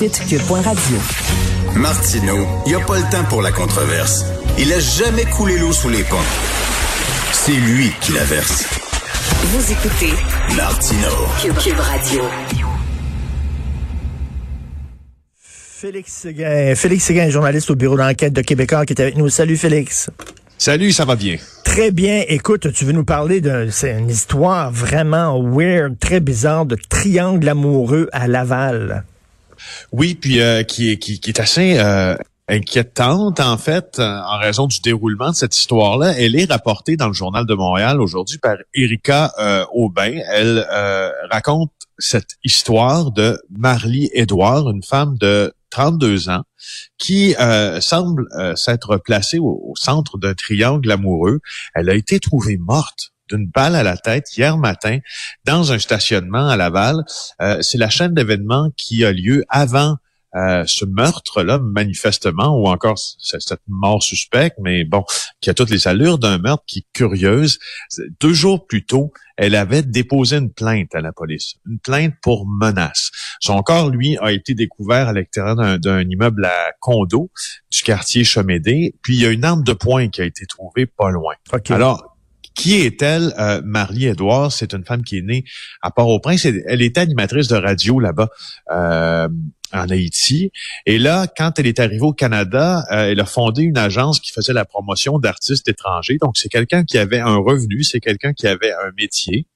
Radio. Martineau, il n'y a pas le temps pour la controverse. Il a jamais coulé l'eau sous les ponts. C'est lui qui la verse. Vous écoutez Martino. Cube, Radio. Félix Séguin, Félix Séguin, journaliste au bureau d'enquête de Québécois, qui est avec nous. Salut Félix. Salut, ça va bien. Très bien. Écoute, tu veux nous parler de c'est une histoire vraiment weird, très bizarre de triangle amoureux à Laval. Oui, puis euh, qui, est, qui, est assez euh, inquiétante en fait euh, en raison du déroulement de cette histoire-là. Elle est rapportée dans le journal de Montréal aujourd'hui par Erika Aubin. Elle raconte cette histoire de Marlie Edouard, une femme de 32 ans, qui semble s'être placée au, centre d'un triangle amoureux. Elle a été trouvée morte d'une balle à la tête hier matin dans un stationnement à Laval. Euh, c'est la chaîne d'événements qui a lieu avant euh, ce meurtre-là, manifestement, ou encore cette mort suspecte, mais bon, qui a toutes les allures d'un meurtre qui est curieuse. Deux jours plus tôt, elle avait déposé une plainte à la police, une plainte pour menace. Son corps, lui, a été découvert à l'extérieur d'un immeuble à condo du quartier Chemédé, puis il y a une arme de poing qui a été trouvée pas loin. Alors, qui est-elle? Euh, Marie Edouard, c'est une femme qui est née à Port-au-Prince. Elle était animatrice de radio là-bas. Euh, en Haïti. Et là, quand elle est arrivée au Canada, euh, elle a fondé une agence qui faisait la promotion d'artistes étrangers. Donc, c'est quelqu'un qui avait un revenu, c'est quelqu'un qui avait un métier.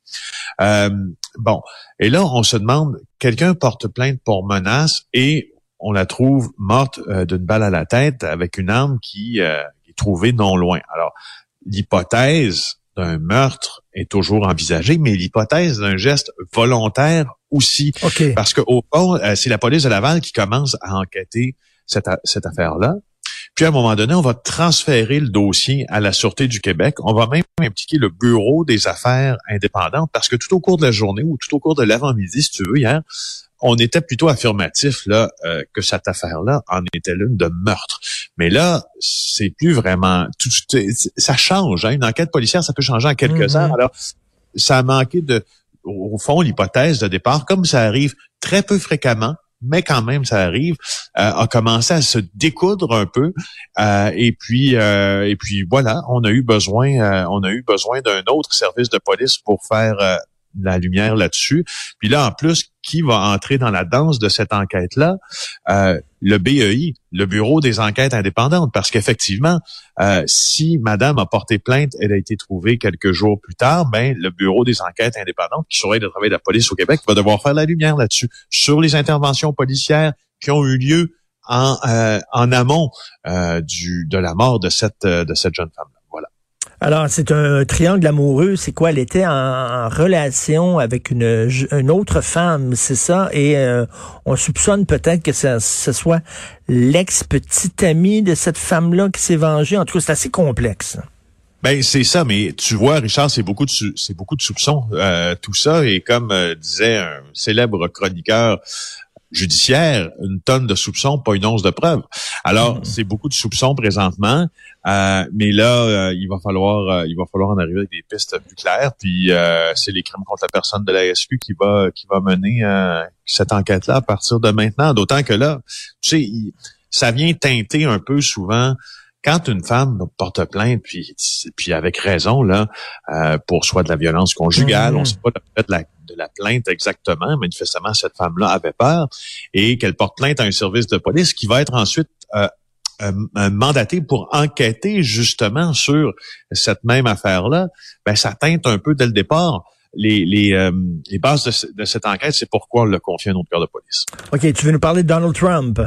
Euh, bon, et là, on se demande, quelqu'un porte plainte pour menace et on la trouve morte d'une balle à la tête avec une arme qui est trouvée non loin. Alors, l'hypothèse d'un meurtre est toujours envisagée, mais l'hypothèse d'un geste volontaire aussi. Parce que au fond, euh, c'est la police de Laval qui commence à enquêter cette, cette affaire-là. Puis à un moment donné, on va transférer le dossier à la Sûreté du Québec. On va même impliquer le Bureau des affaires indépendantes parce que tout au cours de la journée ou tout au cours de l'avant-midi, si tu veux, hier, on était plutôt affirmatif là euh, que cette affaire-là en était l'une de meurtre. Mais là, c'est plus vraiment. Tout, ça change. Hein? Une enquête policière, ça peut changer en quelques heures. Alors, ça a manqué de, au fond, l'hypothèse de départ, comme ça arrive très peu fréquemment, mais quand même ça arrive, euh, a commencé à se découdre un peu. Euh, et puis, et puis voilà, on a eu besoin, on a eu besoin d'un autre service de police pour faire la lumière là-dessus. Puis là, en plus, qui va entrer dans la danse de cette enquête-là? Euh, le BEI, le Bureau des enquêtes indépendantes, parce qu'effectivement, euh, si Madame a porté plainte, elle a été trouvée quelques jours plus tard, ben le Bureau des enquêtes indépendantes, qui surveille le travail de la police au Québec, va devoir faire la lumière là-dessus, sur les interventions policières qui ont eu lieu en, euh, amont de la mort de cette, de cette jeune femme. Alors, c'est un triangle amoureux. C'est quoi? Elle était en, relation avec une, autre femme, c'est ça? Et euh, on soupçonne peut-être que ce, soit l'ex-petite amie de cette femme-là qui s'est vengée. En tout cas, c'est assez complexe. Ben c'est ça, mais tu vois, Richard, c'est beaucoup de c'est beaucoup de soupçons, euh, tout ça. Et comme euh, disait un célèbre chroniqueur judiciaire, une tonne de soupçons, pas une once de preuves. Alors, hmm. c'est beaucoup de soupçons présentement, euh, mais là, euh, il va falloir euh, il va falloir en arriver avec des pistes plus claires. Puis c'est les crimes contre la personne de la SQ qui va qui va mener cette enquête-là à partir de maintenant. D'autant que là, tu sais, ça vient teinter un peu souvent quand une femme porte plainte, puis, puis avec raison, là, pour soit de la violence conjugale, on hmm. sait pas de la la plainte exactement. Manifestement, cette femme-là avait peur et qu'elle porte plainte à un service de police qui va être ensuite euh, euh, euh, mandaté pour enquêter justement sur cette même affaire-là. Ben, ça teinte un peu dès le départ. Les, les, bases de, cette enquête, c'est pourquoi on le confie à notre cœur de police. OK, tu veux nous parler de Donald Trump?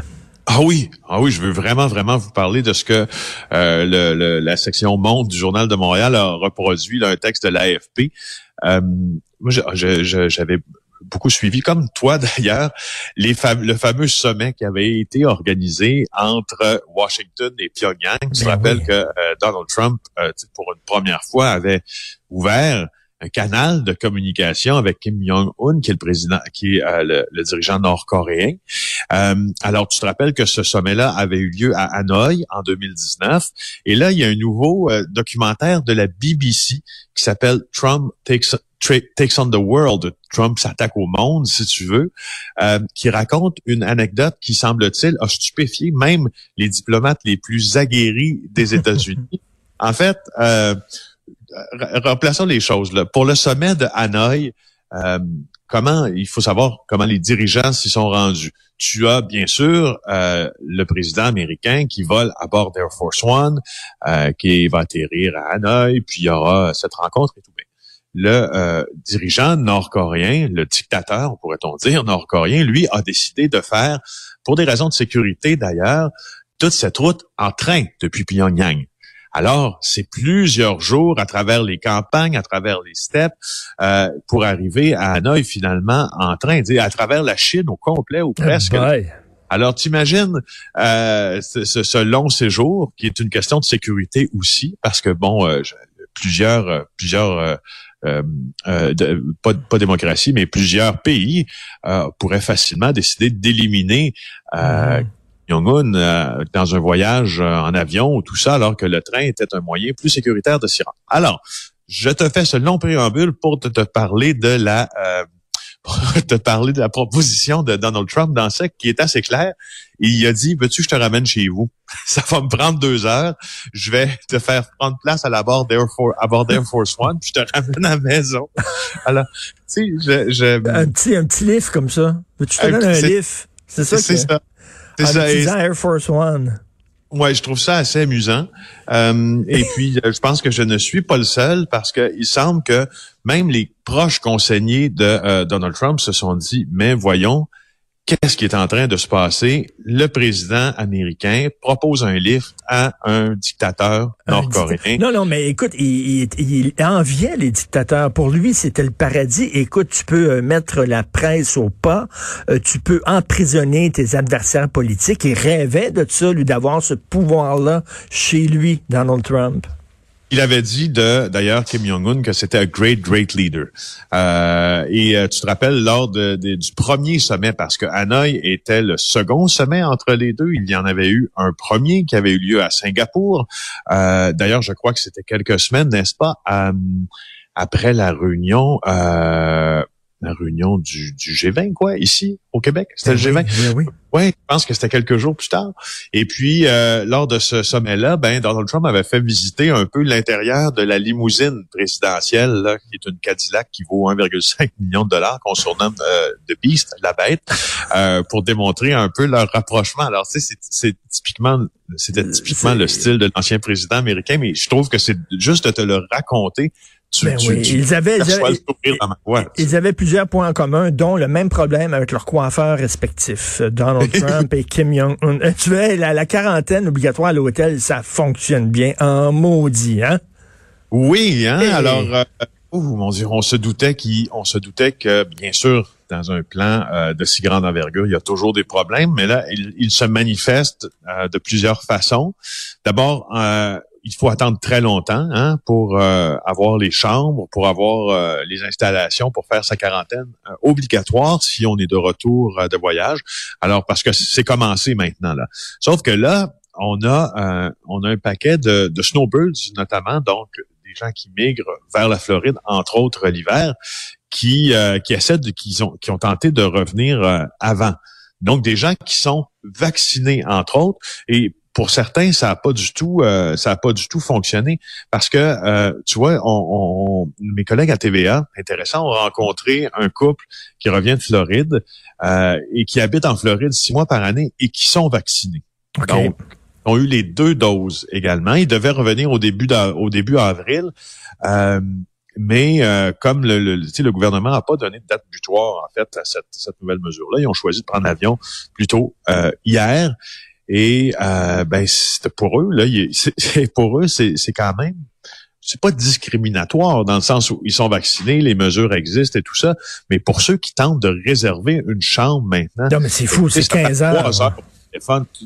Ah oui, ah oui, je veux vraiment, vraiment vous parler de ce que le, la section Monde du Journal de Montréal a reproduit, là, un texte de l'AFP. Euh, moi, j'avais beaucoup suivi, comme toi d'ailleurs, les le fameux sommet qui avait été organisé entre Washington et Pyongyang. Te ben rappelles que Donald Trump, pour une première fois, avait ouvert un canal de communication avec Kim Jong-un, qui est le président, qui est euh, le, dirigeant nord-coréen. Euh, alors, tu te rappelles que ce sommet-là avait eu lieu à Hanoï en 2019. Et là, il y a un nouveau euh, documentaire de la BBC qui s'appelle Trump Takes Takes on the World, Trump s'attaque au monde, si tu veux, qui raconte une anecdote qui, semble-t-il, a stupéfié même les diplomates les plus aguerris des États-Unis. en fait, euh, remplaçons les choses. Là. Pour le sommet de Hanoï, euh, comment il faut savoir comment les dirigeants s'y sont rendus. Tu as bien sûr euh, le président américain qui vole à bord d'Air Force One, euh, qui va atterrir à Hanoï, puis il y aura cette rencontre et tout. Le dirigeant nord-coréen, le dictateur, pourrait-on dire, nord-coréen, lui a décidé de faire, pour des raisons de sécurité d'ailleurs, toute cette route en train depuis Pyongyang. Alors, c'est plusieurs jours à travers les campagnes, à travers les steppes, euh, pour arriver à Hanoï finalement en train, à travers la Chine au complet ou presque. Alors, t'imagines euh, ce, ce, long séjour, qui est une question de sécurité aussi, parce que bon, euh, plusieurs, euh, plusieurs euh, pas, pas, démocratie, mais plusieurs pays pourraient facilement décider d'éliminer Euh, dans un voyage euh, en avion ou tout ça, alors que le train était un moyen plus sécuritaire de s'y rendre. Alors, je te fais ce long préambule pour te, parler de la euh, te parler de la proposition de Donald Trump dans ça qui est assez clair. Il a dit, veux-tu que je te ramène chez vous? Ça va me prendre deux heures. Je vais te faire prendre place à la bord d'Air Force, à bord d'Air Force One, puis je te ramène à la maison. Alors, tu sais, je, Un petit, un petit lift comme ça. Veux-tu te donner un lift? C'est ça. C'est ça. C'est ça. Air Force One. Ouais, je trouve ça assez amusant. Euh, et puis, euh, je pense que je ne suis pas le seul parce que il semble que même les proches conseillers de euh, Donald Trump se sont dit, mais voyons, qu'est-ce qui est en train de se passer? Le président américain propose un lift à un dictateur nord-coréen. Non, non, mais écoute, il, il, enviait les dictateurs. Pour lui, c'était le paradis. Écoute, tu peux euh, mettre la presse au pas, euh, tu peux emprisonner tes adversaires politiques. Il rêvait de ça, lui, d'avoir ce pouvoir-là chez lui, Donald Trump. Il avait dit de d'ailleurs Kim Jong-un que c'était un great great leader. Euh, et euh, tu te rappelles lors de, du premier sommet parce que Hanoï était le second sommet entre les deux. Il y en avait eu un premier qui avait eu lieu à Singapour. Euh, d'ailleurs, je crois que c'était quelques semaines, n'est-ce pas, après la réunion la réunion du, du, G20, quoi, ici, au Québec? C'était le G20. Ben oui, oui. je pense que c'était quelques jours plus tard. Et puis, euh, lors de ce sommet-là, ben, Donald Trump avait fait visiter un peu l'intérieur de la limousine présidentielle, là, qui est une Cadillac qui vaut 1,5 million de dollars, qu'on surnomme euh, de Beast, la bête, euh, pour démontrer un peu leur rapprochement. Alors, tu sais, c'est typiquement, c'était typiquement le style de l'ancien président américain, mais je trouve que c'est juste de te le raconter ben oui. ils, avaient, ils, avaient, plusieurs points en commun, dont le même problème avec leurs coiffeurs respectifs, Donald Trump et Kim Jong-un. Euh, tu vois, la, quarantaine obligatoire à l'hôtel, ça fonctionne bien en maudit, hein? Oui, hein? Alors, euh, mon Dieu, on se doutait qu'on se doutait que, bien sûr, dans un plan euh, de si grande envergure, il y a toujours des problèmes, mais là, il, se manifeste de plusieurs façons. D'abord, il faut attendre très longtemps hein, pour euh, avoir les chambres, pour avoir euh, les installations, pour faire sa quarantaine euh, obligatoire si on est de retour de voyage. Alors parce que c'est commencé maintenant là. Sauf que là, on a on a un paquet de, de snowbirds notamment, donc des gens qui migrent vers la Floride, entre autres l'hiver, qui qui essaient de, qui ont qui ont tenté de revenir avant. Donc des gens qui sont vaccinés entre autres et pour certains, ça n'a pas du tout, euh, ça a pas du tout fonctionné parce que euh, tu vois, on, mes collègues à TVA, intéressant, ont rencontré un couple qui revient de Floride euh, et qui habite en Floride six mois par année et qui sont vaccinés. Donc, ont eu les deux doses également. Ils devaient revenir au début au début avril. mais comme le, le, le gouvernement n'a pas donné de date butoir en fait à cette, cette nouvelle mesure-là, ils ont choisi de prendre l'avion plutôt hier. Et euh, ben pour eux là, c'est pour eux c'est quand même c'est pas discriminatoire dans le sens où ils sont vaccinés, les mesures existent et tout ça, mais pour ceux qui tentent de réserver une chambre maintenant. Non, mais c'est fou, c'est 15 heures.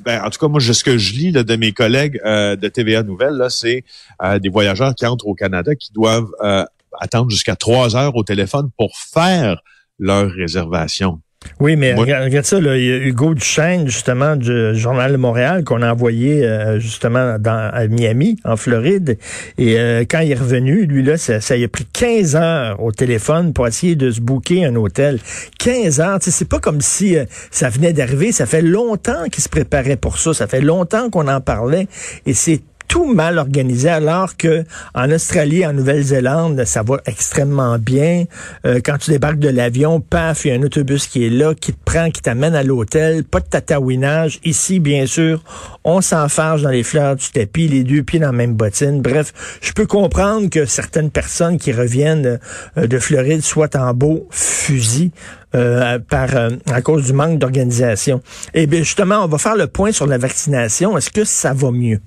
Ben, en tout cas, moi, ce que je lis là, de mes collègues euh, de TVA Nouvelles, là, c'est euh, des voyageurs qui entrent au Canada qui doivent euh, attendre jusqu'à trois heures au téléphone pour faire leur réservation. Oui, mais regarde, ça, là, il y a Hugo Duchesne, justement, du Journal de Montréal, qu'on a envoyé euh, justement dans, à Miami, en Floride. Et euh, quand il est revenu, lui, là, ça, ça a pris 15 heures au téléphone pour essayer de se booker un hôtel. 15 heures, c'est pas comme si euh, ça venait d'arriver. Ça fait longtemps qu'il se préparait pour ça. Ça fait longtemps qu'on en parlait. Et c'est tout mal organisé alors que en Australie, en Nouvelle-Zélande, ça va extrêmement bien. Euh, quand tu débarques de l'avion, paf, il y a un autobus qui est là, qui te prend, qui t'amène à l'hôtel, pas de tatouinage. Ici, bien sûr, on s'enfarge dans les fleurs du tapis, les deux pieds dans la même bottine. Bref, je peux comprendre que certaines personnes qui reviennent euh, de Floride soient en beau fusil. Euh, par à cause du manque d'organisation. Et eh bien justement, on va faire le point sur la vaccination. Est-ce que ça va mieux?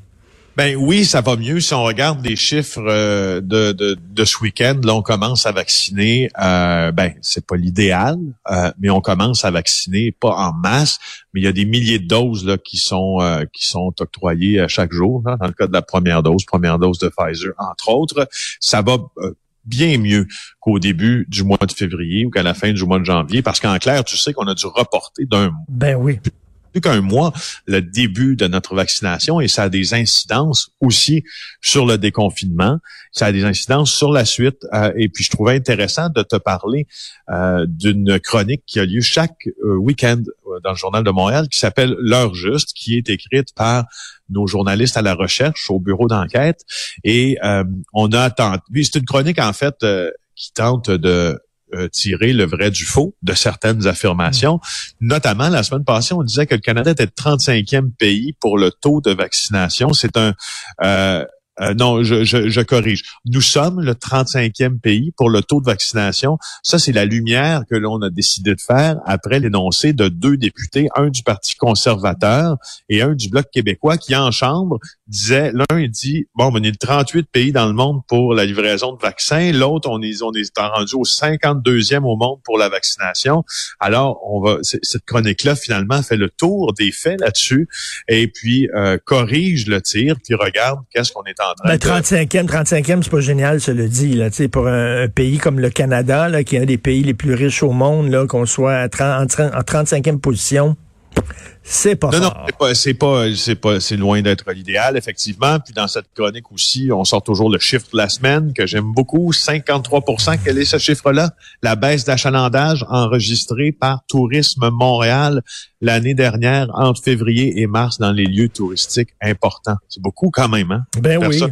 Ben oui, ça va mieux. Si on regarde les chiffres euh, de, de, de, ce week-end, là, on commence à vacciner. Euh, ben, c'est pas l'idéal, euh, mais on commence à vacciner, pas en masse, mais il y a des milliers de doses là qui sont euh, qui sont octroyées chaque jour. dans le cas de la première dose, première dose de Pfizer, entre autres, ça va bien mieux qu'au début du mois de février ou qu'à la fin du mois de janvier, parce qu'en clair, tu sais qu'on a dû reporter d'un mois. Ben oui qu'un mois le début de notre vaccination et ça a des incidences aussi sur le déconfinement, ça a des incidences sur la suite. Euh, et puis je trouvais intéressant de te parler euh, d'une chronique qui a lieu chaque euh, week-end dans le journal de Montréal qui s'appelle L'heure juste, qui est écrite par nos journalistes à la recherche au bureau d'enquête. Et on a tenté, c'est une chronique en fait qui tente de euh, tirer le vrai du faux de certaines affirmations. Mm. Notamment, la semaine passée, on disait que le Canada était le 35e pays pour le taux de vaccination. C'est un... Euh, euh, non, je, je, corrige. Nous sommes le 35e pays pour le taux de vaccination. Ça, c'est la lumière que l'on a décidé de faire après l'énoncé de deux députés, un du Parti conservateur et un du Bloc québécois, qui en chambre disait, l'un dit, bon, on est le 38 pays dans le monde pour la livraison de vaccins, l'autre, on est, on est rendu au 52e au monde pour la vaccination. Alors, on va, cette chronique-là, finalement, fait le tour des faits là-dessus et puis euh, corrige le tir, puis regarde qu'est-ce qu'on est en train ben, 35e, 35e, c'est pas génial, ça le dit, là, pour un, un, pays comme le Canada, là, qui est un des pays les plus riches au monde, là, qu'on soit en, en 35e position. C'est pas Non, non, c'est pas, c'est pas, c'est loin d'être l'idéal, effectivement. Puis dans cette chronique aussi, on sort toujours le chiffre de la semaine que j'aime beaucoup, 53% Quel est ce chiffre-là? La baisse d'achalandage enregistrée par Tourisme Montréal l'année dernière entre février et mars dans les lieux touristiques importants. C'est beaucoup quand même, hein? Ben oui.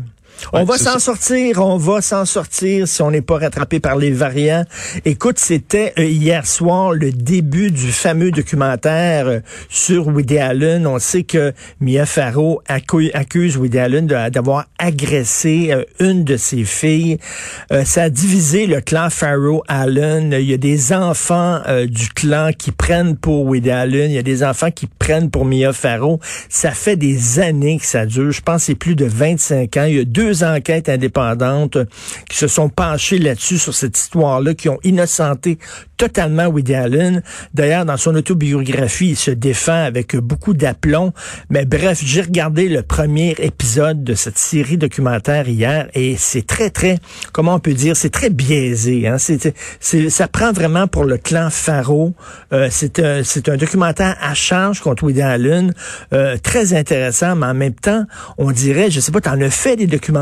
On va s'en sortir, on va s'en sortir si on n'est pas rattrapé par les variants. Écoute, c'était euh, hier soir le début du fameux documentaire euh, sur Woody Allen. On sait que Mia Farrow accuse Woody Allen d'avoir agressé euh, une de ses filles. ça a divisé le clan Farrow Allen. Il y a des enfants du clan qui prennent pour Woody Allen. Il y a des enfants qui prennent pour Mia Farrow. Ça fait des années que ça dure. Je pense que c'est plus de 25 ans. Il y a deux deux enquêtes indépendantes qui se sont penchées là-dessus, sur cette histoire-là, qui ont innocenté totalement Woody Allen. D'ailleurs, dans son autobiographie, il se défend avec beaucoup d'aplomb. Mais bref, j'ai regardé le premier épisode de cette série documentaire hier et c'est très, très, comment on peut dire, c'est très biaisé. Hein? C'est, ça prend vraiment pour le clan Faro. Euh, c'est, un, un documentaire à charge contre Woody Allen, euh, très intéressant, mais en même temps, on dirait, je sais pas, tu en as fait des documentaires,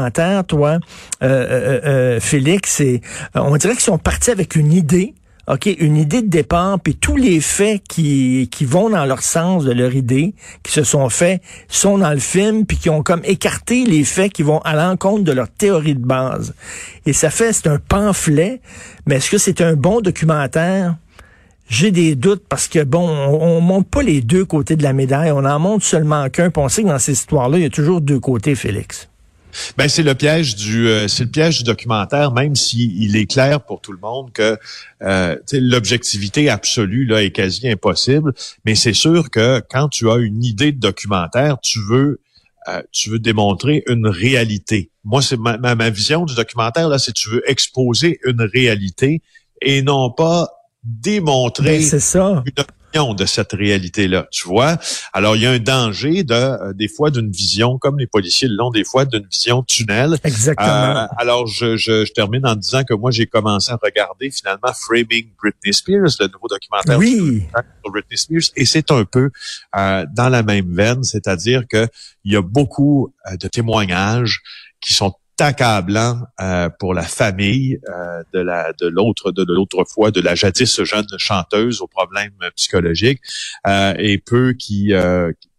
toi, euh, euh, euh Félix, et on dirait qu'ils sont partis avec une idée OK, une idée de départ, puis tous les faits qui, vont dans leur sens de leur idée, qui se sont faits, sont dans le film, puis qui ont comme écarté les faits qui vont à l'encontre de leur théorie de base. Et ça fait, c'est un pamphlet, mais est-ce que c'est un bon documentaire? J'ai des doutes parce que, bon, on, on, monte pas les deux côtés de la médaille, on en montre seulement qu'un, puis on sait que dans ces histoires-là, il y a toujours deux côtés, Félix. Ben c'est le piège du euh, c'est le piège du documentaire, même s'il il est clair pour tout le monde que euh, l'objectivité absolue là est quasi impossible. Mais c'est sûr que quand tu as une idée de documentaire, tu veux euh, tu veux démontrer une réalité. Moi, c'est ma, ma, vision du documentaire, là, c'est tu veux exposer une réalité et non pas démontrer ben, ça. une de cette réalité-là, tu vois? Alors, il y a un danger de, euh, des fois, d'une vision, comme les policiers l'ont des fois, d'une vision tunnel. Exactement. Euh, alors, je, je, je, termine en disant que moi, j'ai commencé à regarder finalement Framing Britney Spears, le nouveau documentaire oui. sur Britney Spears, et c'est un peu euh, dans la même veine, c'est-à-dire que il y a beaucoup de témoignages qui sont accablant euh, pour la famille euh, de la de l'autre de, fois de la jadis jeune chanteuse aux problèmes psychologiques euh, et peu qui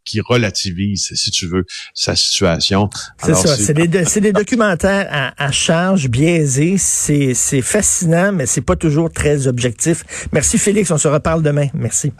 qui relativise, si tu veux, sa situation. C'est ça, c'est des, des, documentaires à, à charge biaisés. C'est fascinant, mais c'est pas toujours très objectif. Merci Félix, on se reparle demain. Merci.